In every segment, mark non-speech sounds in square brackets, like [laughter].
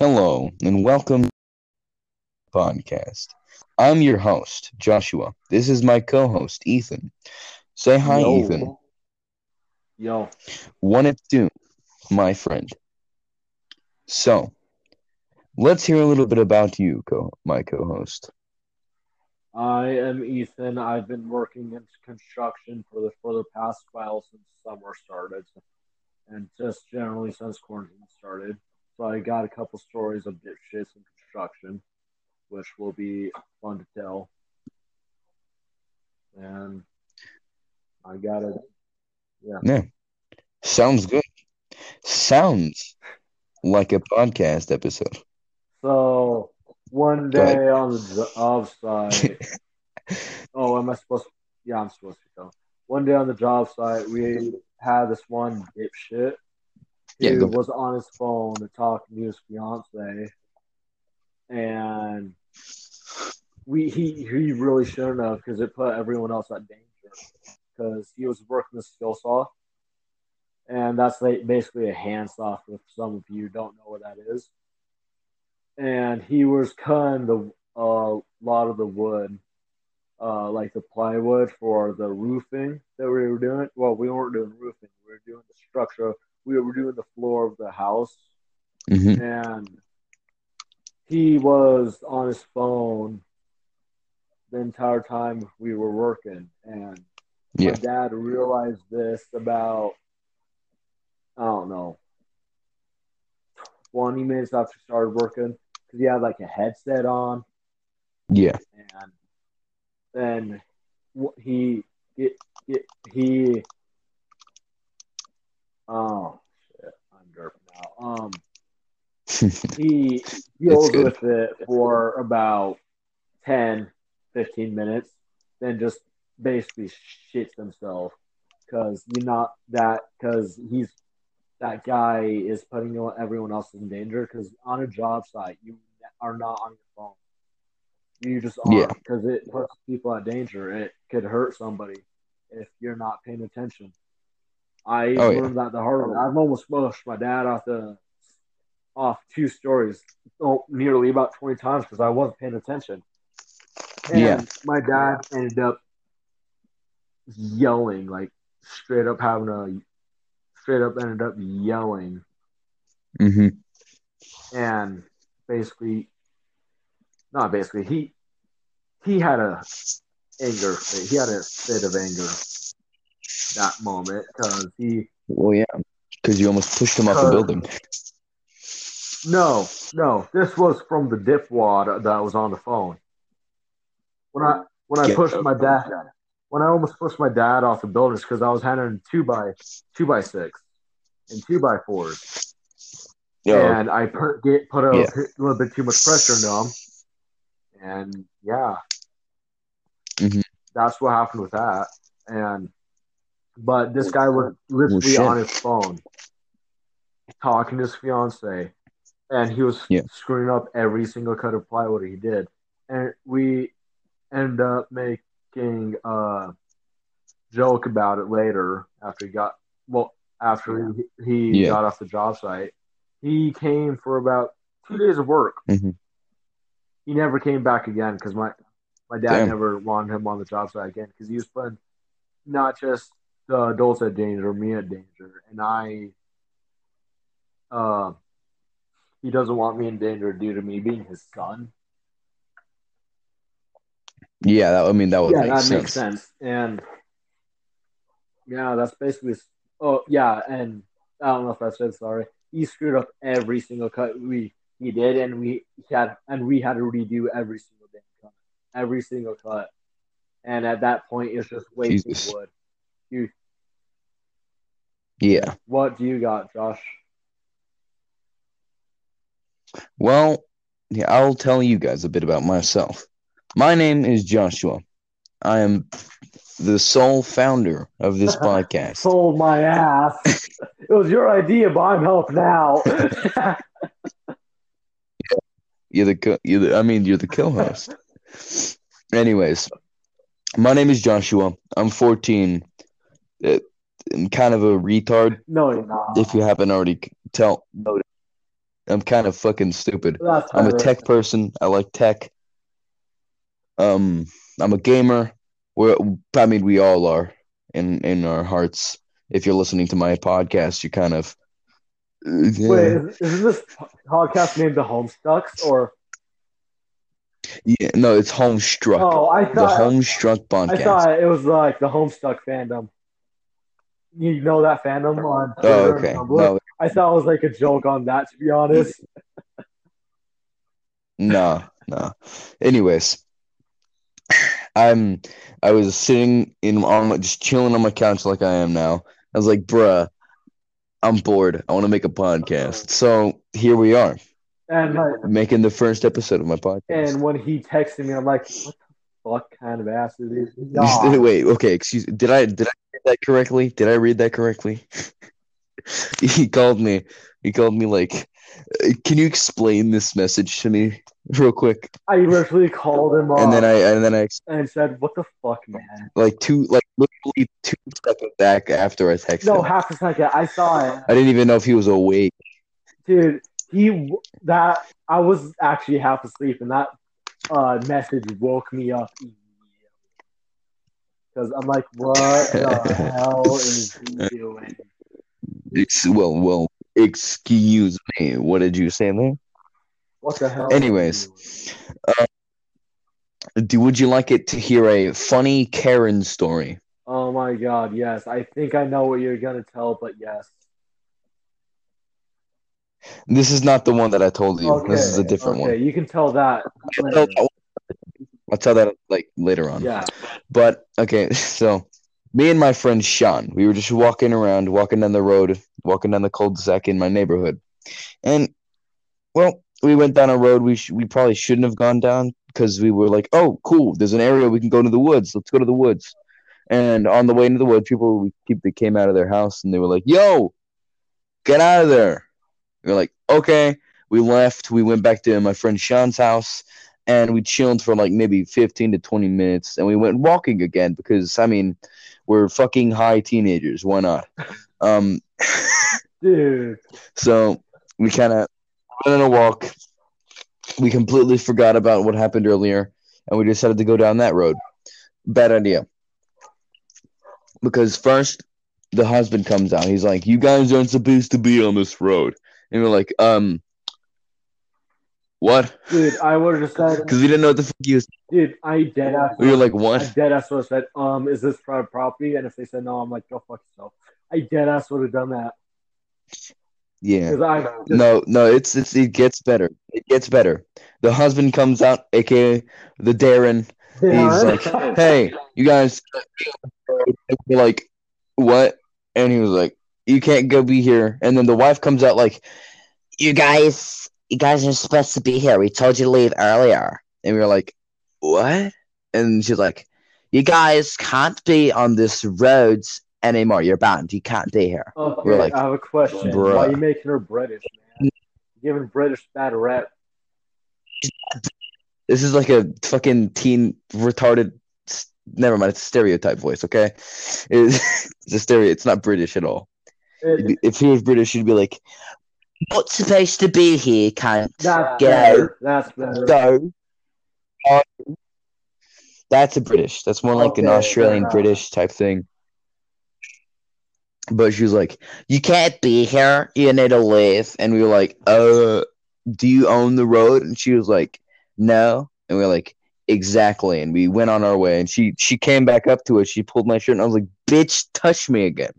Hello and welcome to the podcast. I'm your host, Joshua. This is my co-host, Ethan. Say hi, Yo. Ethan. Yo, One it do, my friend. So, let's hear a little bit about you, co- my co-host. I am Ethan. I've been working in construction for the for the past while since summer started, and just generally since quarantine started. So I got a couple stories of dipshits in construction, which will be fun to tell. And I got it. Yeah, Yeah. sounds good. Sounds like a podcast episode. So one day on the job site. [laughs] oh, am I supposed? To, yeah, I'm supposed to go. One day on the job site, we had this one dipshit Yeah, who was on his phone to talk to his fiance, and we he he really shouldn't have because it put everyone else at danger because he was working the skill saw, and that's like basically a handsaw if some of you don't know what that is. And he was cutting the a lot of the wood, uh, like the plywood for the roofing that we were doing. Well, we weren't doing roofing; we were doing the structure. We were doing the floor of the house, hmm and he was on his phone the entire time we were working. And Yeah. my dad realized this about I don't know twenty minutes after he started working because he had like a headset on, Yeah. and then he it, it, he oh shit. I'm derping now um [laughs] he deals with it for about 10 15 minutes then just basically shits himself because you're not that because he's that guy is putting everyone else in danger because on a job site you are not on your phone. You just Yeah. aren't because it puts people at danger. It could hurt somebody if you're not paying attention i Oh, yeah. learned that the hard way i've almost pushed my dad off the off two stories oh, nearly about 20 times because i wasn't paying attention and Yeah. my dad ended up yelling like straight up having a straight up ended up yelling Mm-hmm. and basically not basically he he had a anger he had a fit of anger that moment because he Well, yeah, because you almost pushed him off the Uh, building. no no this was from the dipwad that was on the phone when i when i Yeah. pushed my dad when i almost pushed my dad off the building because i was handling two by two by six and two by fours Yeah. and I put get put a Yeah. little bit too much pressure into him, and yeah, Mhm. that's what happened with that. And but this guy was literally shit. on his phone talking to his fiance, and he was Yeah. screwing up every single cut of plywood he did, and we end up making a joke about it later after he got well after he, he Yeah. got off the job site. He came for about two days of work. Mhm. He never came back again because my my dad Damn. never wanted him on the job site again because he was putting not just the adults at danger, me at danger, and I. Uh, he doesn't want me in danger due to me being his son. Yeah, that, I mean that would yeah, make that sense. makes sense. And yeah, that's basically. Oh yeah, and I don't know if I said sorry. He screwed up every single cut we he did, and we had and we had to redo every single damn cut, every single cut. And at that point, it's just wasting Jesus. wood. You, Yeah. what do you got, Josh? Well, yeah, I'll tell you guys a bit about myself. My name is Joshua. I am the sole founder of this [laughs] podcast. Sold my ass. [laughs] it was your idea, but I'm helping [laughs] out. You're the co- you're the, I mean you're the co-host. Anyways, my name is Joshua. I'm 14. Uh, Uh, I'm kind of a retard. no, you're not. If you haven't already tell noted. I'm kind of fucking stupid. That's I'm a tech person. I like tech. Um, I'm a gamer. We're, I mean, we all are in in our hearts. If you're listening to my podcast, you kind of. Wait, is, isn't this podcast named the Homestucks or? Yeah, no, it's Homestruck. Oh, I thought the Homestruck I thought it was like the Homestuck fandom. You know that fandom oh, on Twitter oh, okay. No, I thought it was like a joke on that. To be honest, [laughs] no, no. Anyways, I'm. I was sitting in on just chilling on my couch like I am now. I was like, bruh, I'm bored. I want to make a podcast. So here we are, and like, making the first episode of my podcast. and when he texted me, I'm like, what the fuck kind of ass is this? [laughs] Nah. Wait, okay, excuse. Did I did I read that correctly? Did I read that correctly? [laughs] he called me. He called me like, "Uh, "Can you explain this message to me real quick?" I literally called him And then I and then I and said, "What the fuck, man?" like two like literally two seconds back after I texted No, him. half a second. I saw it, I didn't even know if he was awake. dude. He that I was actually half asleep, and that uh, message woke me up because I'm like, "What the [laughs] hell is he doing?" It's, well, well, excuse me. What did you say there? What the hell? Anyways. doing? Uh, do would you like it to hear a funny Karen story? Oh my god, yes. I think I know what you're gonna tell, but yes. This is not the one that I told you. Okay, this is a different okay, one. you can tell that. I'll tell, that I'll tell that like later on. Yeah. But okay, [laughs] so me and my friend Sean, we were just walking around, walking down the road, walking down the cul-de-sac in my neighborhood, and well, we went down a road we sh- we probably shouldn't have gone down because we were like, oh, cool, there's an area we can go to the woods. Let's go to the woods. And on the way into the woods, people we people came out of their house and they were like, "Yo, get out of there!" We are like, "Okay." We left. We went back to my friend Sean's house and we chilled for like maybe 15 to 20 minutes and we went walking again because i mean we're fucking high teenagers. Why not? [laughs] Um Dude. so we kind of went on a walk. We completely forgot about what happened earlier and we decided to go down that road. Bad idea. Because first the husband comes out. He's like you guys aren't supposed to be on this road. And we're like um what Dude, I would have just said because we didn't know what the fuck he was dude, I dead ass we were like I what dead ass would have said, um, is this private property? And if they said no, I'm like, go fuck yourself. I dead ass would have done that. yeah I No, no, it's it's it gets better. It gets better. The husband comes out, aka the Darren. He's like, "Hey, you guys," [laughs] like, "What?" And he was like, "You can't go be here." And then the wife comes out like, "You guys, you guys are supposed to be here. We told you to leave earlier." And we were like, "What?" And she's like, "You guys can't be on this road anymore. You're banned. You can't be here." Okay, We're like, I have a question. bruh. Why are you making her British, man? You're giving British bad rep. This is like a fucking teen retarded. Never mind, it's a stereotype voice. Okay, it's, [laughs] it's a stereo. It's not British at all. It, If he was British, he'd be like, "Not supposed to be here, can't that's better. That's better. go." Um, That's a British. That's more like an Australian. British type thing. But she was like, "You can't be here. You need to leave." And we were like, "Uh, do you own the road?" And she was like, "No." And we were like, "Exactly." And we went on our way. And she she came back up to us. She pulled my shirt, and I was like, "Bitch, touch me again.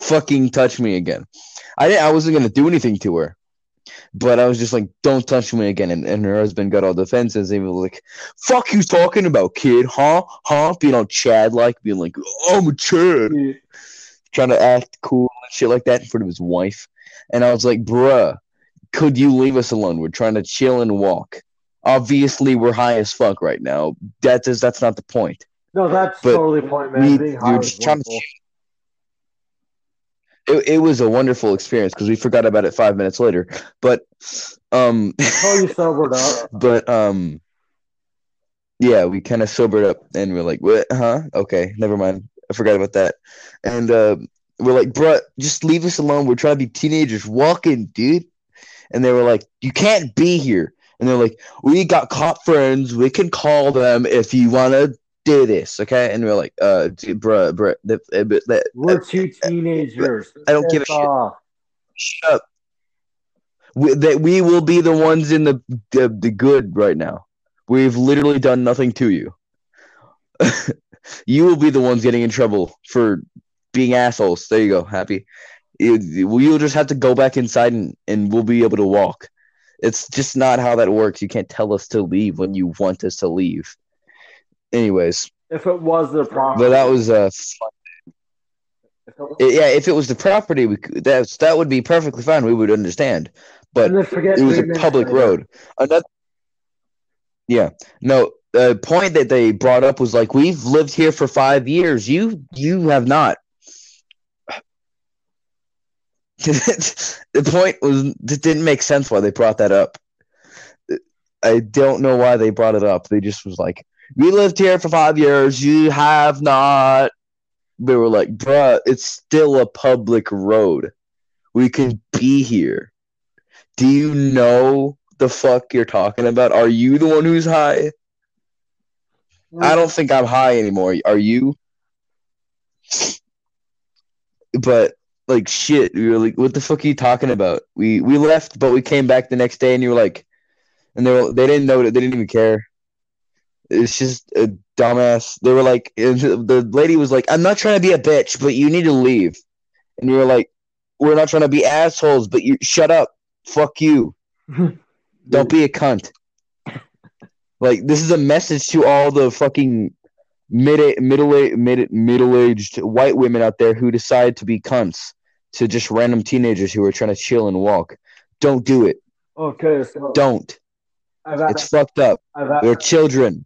Fucking touch me again." I didn't. I wasn't gonna do anything to her, but I was just like, "Don't touch me again." And, and her husband got all defensive. And he was like, "Fuck, you talking about, kid? Huh? Huh?" Being all Chad like, being like, "Oh, I'm a Chad." Dude, trying to act cool and shit like that in front of his wife. And I was like, bruh, could you leave us alone? We're trying to chill and walk. Obviously, we're high as fuck right now. That is, that's not the point. no, that's But totally the point, man. we- Being we high were was just trying to-. It, it was a wonderful experience because we forgot about it five minutes later. But, um, Oh, you sobered up. [laughs] but, um, yeah, we kind of sobered up and we're like, what? Huh? Okay, never mind. I forgot about that. And, uh, we're like, bruh, just leave us alone. We're trying to be teenagers walking, dude. and they were like, "You can't be here." And they're like, "We got cop friends. We can call them if you want to do this, okay?" And we're like, "Uh, bruh, bruh, the, the, the, We're two teenagers. I don't give a shit. shut up. We, that we will be the ones in the, the the good right now. We've literally done nothing to you. [laughs] you will be the ones getting in trouble for being assholes. There you go. Happy. You, you'll just have to go back inside and, and we'll be able to walk. It's just not how that works. You can't tell us to leave when you want us to leave. Anyways, If it was their property. but that was uh it- yeah. If it was the property, we could, that's that would be perfectly fine. We would understand. But and then forget it was a public road. Another, yeah, no. The point that they brought up was like, we've lived here for five years. You, you have not. [laughs] the point was, it didn't make sense why they brought that up. I don't know why they brought it up. They just was like, we lived here for five years. You have not. They were like, bruh, it's still a public road. We can be here. Do you know the fuck you're talking about? Are you the one who's high? I don't think I'm high anymore. Are you? But like shit, we were like, what the fuck are you talking about? We we left, but we came back the next day, and you were like, and they were, they didn't know. They didn't even care. It's just a dumbass. They were like, [laughs] the lady was like, I'm not trying to be a bitch, but you need to leave. And you were like, we're not trying to be assholes, but you shut up. Fuck you. [laughs] Don't be a cunt. Like this is a message to all the fucking mid middle mid middle aged white women out there who decide to be cunts to just random teenagers who are trying to chill and walk. Don't do it. Okay, so Don't. I've It's fucked up. I've They're children.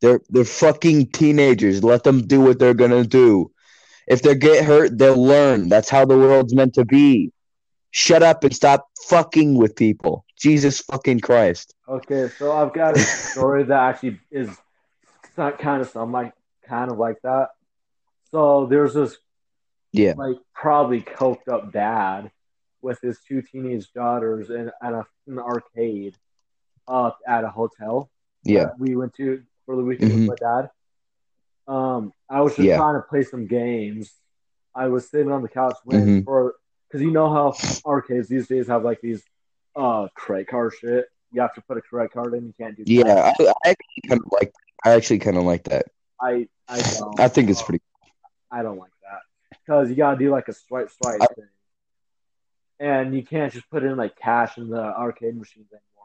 They're they're fucking teenagers. Let them do what they're gonna do. If they get hurt, they'll learn. That's how the world's meant to be. Shut up and stop fucking with people. Jesus fucking Christ. okay, so I've got a [laughs] story that actually is not kind of some like kind of like that. So there's this Yeah. like probably coked up dad with his two teenage daughters in at a, an arcade uh, at a hotel. Yeah. we went to for the weekend Mhm. with my dad. Um, I was just Yeah. trying to play some games. I was sitting on the couch waiting Mhm. for because you know how arcades these days have like these uh credit card shit. You have to put a credit card in. You can't do. Yeah, I, I actually kind of like. I actually kind of like that. I I don't. I think it's pretty. I don't like that because you gotta do like a swipe swipe I- thing, and you can't just put in like cash in the arcade machines anymore.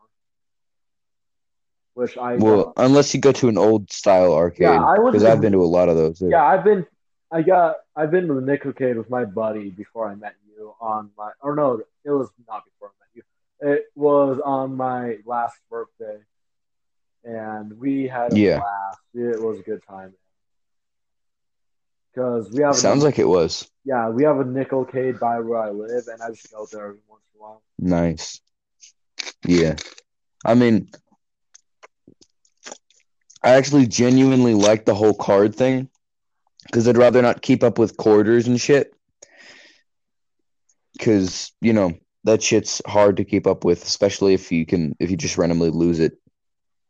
Which I Well, unless you go to an old style arcade, Yeah, I because I've been to a lot of those. Yeah, I've been, I got, I've been to the Nickelcade with my buddy before I met you on my, or no, it was not before I met you. It was on my last birthday, and we had a Yeah. blast. It was a good time. Because we have, a, Sounds like it was yeah, we have a Nickelcade by where I live, and I just go there every once in a while. nice. Yeah, I mean, I actually genuinely like the whole card thing because I'd rather not keep up with quarters and shit. Because you know that shit's hard to keep up with, especially if you can if you just randomly lose it.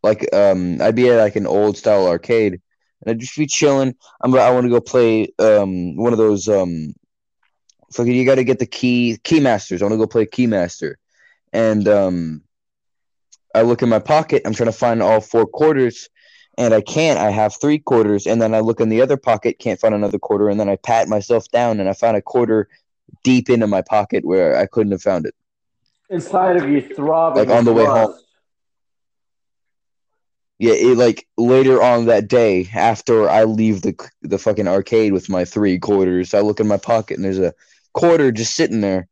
Like um, I'd be at like an old style arcade, and I'd just be chilling. I'm I want to go play um one of those um, fucking you got to get the key keymasters. I want to go play keymaster, and um, I look in my pocket. I'm trying to find all four quarters, and I can't. I have three quarters, and then I look in the other pocket, can't find another quarter, and then I pat myself down, and I found a quarter deep into my pocket where I couldn't have found it. Inside of you, throbbing. Like, on the way home. Yeah, it, like later on that day, after I leave the the fucking arcade with my three quarters, I look in my pocket and there's a quarter just sitting there,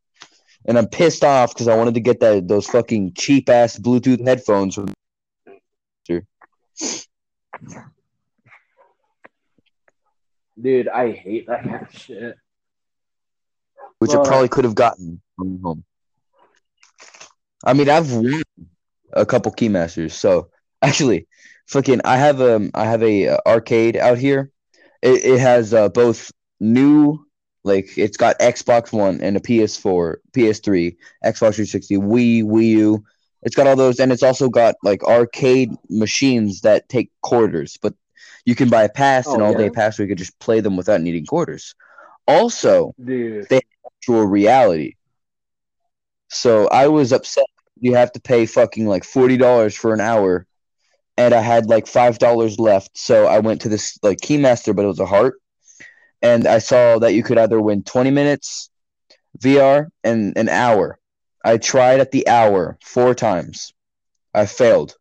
and I'm pissed off because I wanted to get that those fucking cheap ass Bluetooth headphones from. [laughs] Dude, I hate that kind of shit. which I probably could have gotten from home. I mean, I've won a couple keymasters, so [laughs] actually, fucking, I have a I have a uh, arcade out here. It it has uh, both new Like it's got Xbox One and a PS4, PS3, Xbox 360, Wii, Wii U. It's got all those, and it's also got like arcade machines that take quarters, but you can buy a pass, Oh, an all day yeah? pass, where you could just play them without needing quarters. Also, Dude. They- virtual reality. So I was upset. You have to pay fucking like forty dollars for an hour, and I had like five dollars left. So I went to this like Keymaster, but it was a heart, and I saw that you could either win twenty minutes VR and an hour. I tried at the hour four times. I failed.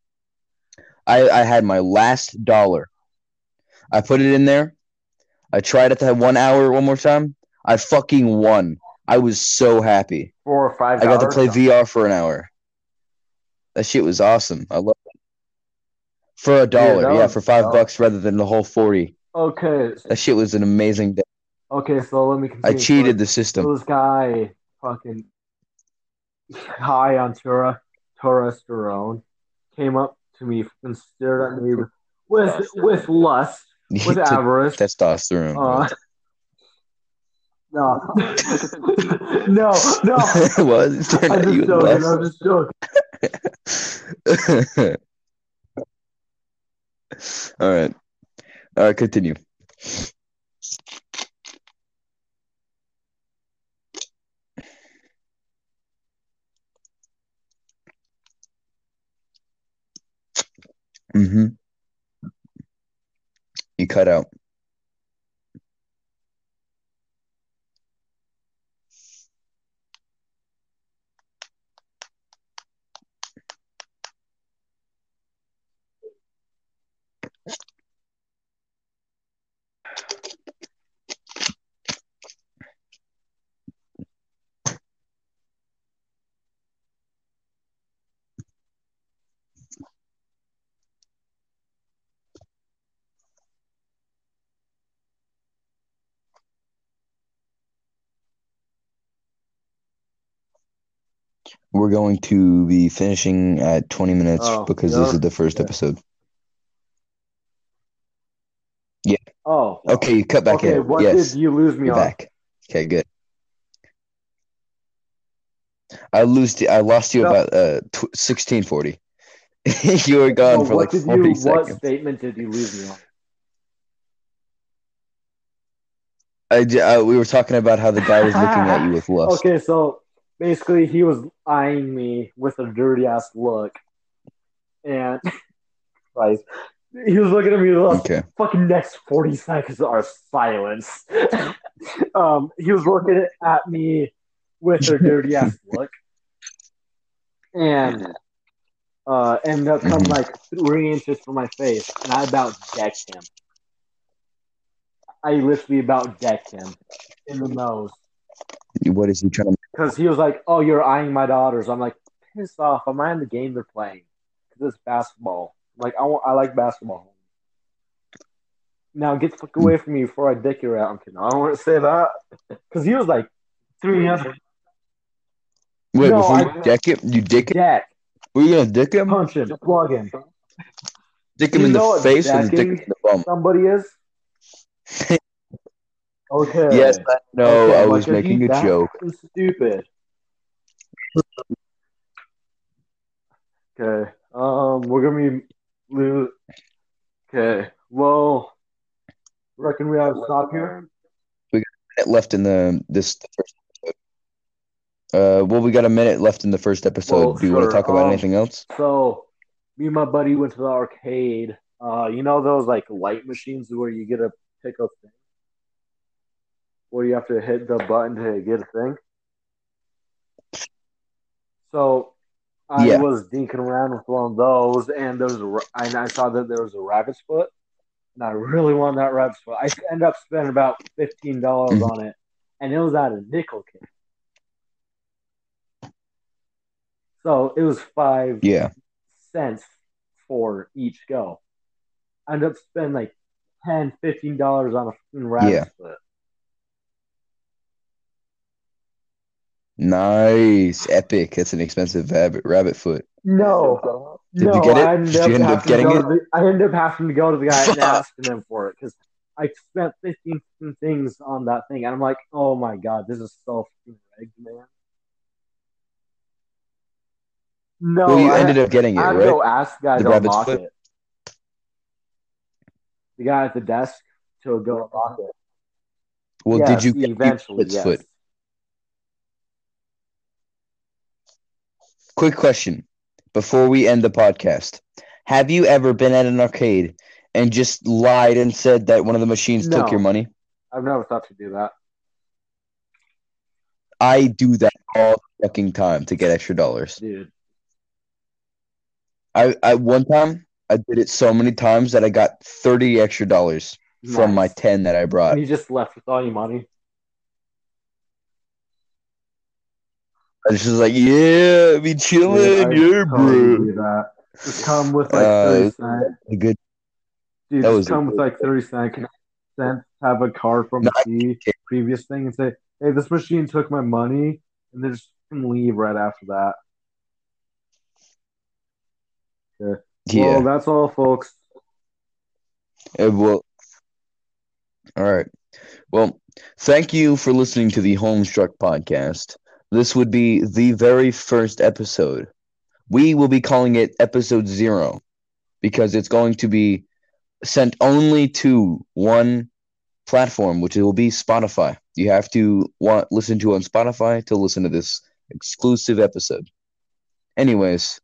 I I had my last dollar. I put it in there. I tried at the one hour one more time. I fucking won. I was so happy. Four or five I got to play VR for an hour. That shit was awesome. I love it. For a dollar, that yeah, for five that- bucks rather than the whole forty. Okay. That shit was an amazing day. Okay, so let me I continue. cheated the So system. this guy fucking high on Tura testosterone came up to me and stared at me with with lust, with [laughs] avarice. Testosterone. Uh, no, [laughs] no, no. [laughs] what? I'm just joking. I'm just joking. All right. All right, continue. Mm-hmm. You cut out. We're going to be finishing at 20 minutes Oh, because this is the first Yeah. episode. Yeah. Oh, Okay, you cut back okay. in. What yes, did you lose me you're on? back. Okay, good. I lose. I lost you No. about uh tw- 1640. [laughs] you were gone No, for like what 40 you? What seconds. statement did you lose me on? I, uh, we were talking about how the guy was looking at you with [laughs] lust. Okay, so basically, he was eyeing me with a dirty ass look, and [laughs] like he was looking at me a Okay. fucking next forty seconds are silence. [laughs] um, he was looking at me with a dirty ass [laughs] look, and uh, ended up coming Mhm. like three inches from my face, and I about decked him. I literally about decked him in the nose. What is he trying to? Because he was like, "Oh, you're eyeing my daughters." I'm like, "Piss off! Am I'm eyeing the game they're playing. Because it's basketball. Like I want, I like basketball. Now get the fuck away from me before I dick your out. I'm kidding. I don't want to say that because he was like three inches Wait, No, before I- you dick him, you dick him? deck, Were you gonna dick him? punch him, plug him. Dick him You in the face the dick decking- in the bum? Somebody is. [laughs] Okay. Yes, I know. Okay, I was making a joke. Stupid. Okay. Um, we're gonna be. lo- Okay. Well, reckon we have to stop here. We got a minute left in the this the first episode. Uh, well, we got a minute left in the first episode. Well, Do you want to talk about Um, anything else? So, me and my buddy went to the arcade. Uh, you know those like light machines where you get a pick a where you have to hit the button to get a thing. So, I Yeah. was dinking around with one of those, and there was a, and I saw that there was a rabbit's foot, and I really wanted that rabbit's foot. I ended up spending about fifteen dollars Mhm. on it, and it was at a Nickelcade. So it was five Yeah. cents for each go. I ended up spending like 10 dollars on a rabbit's Yeah. foot. Nice, epic. That's an expensive rabbit rabbit foot. No, Did you get it? I ended up end up getting it? the- I ended up having to go to the guy and asking him for it because I spent 15 things on that thing, and I'm like, oh my god, this is so rigged, man. No, well, you I, ended up getting it, I had right? go ask the guy The to unlock foot? it. The guy at the desk to go unlock it. Well, Yes, did you get eventually? Yes. foot? Quick question before we end the podcast. Have you ever been at an arcade and just lied and said that one of the machines took your money? I've never thought to do that. I do that all the fucking time to get extra dollars. Dude. I, I one time I did it so many times that I got 30 extra dollars from my 10 that I brought. And you just left with all your money. I just like, yeah, be chilling, yeah, totally bro. Just come with like Uh, 30 cents. A good Dude, that just come with like 30 cents. cents, Have a card from the previous thing and say, hey, this machine took my money. And then just fucking leave right after that. Okay. yeah. Well, that's all, folks. Uh, well, all right. Well, thank you for listening to the Homestruck podcast. This would be the very first episode. We will be calling it episode zero because it's going to be sent only to one platform, which will be Spotify. You have to want listen to on Spotify to listen to this exclusive episode. Anyways,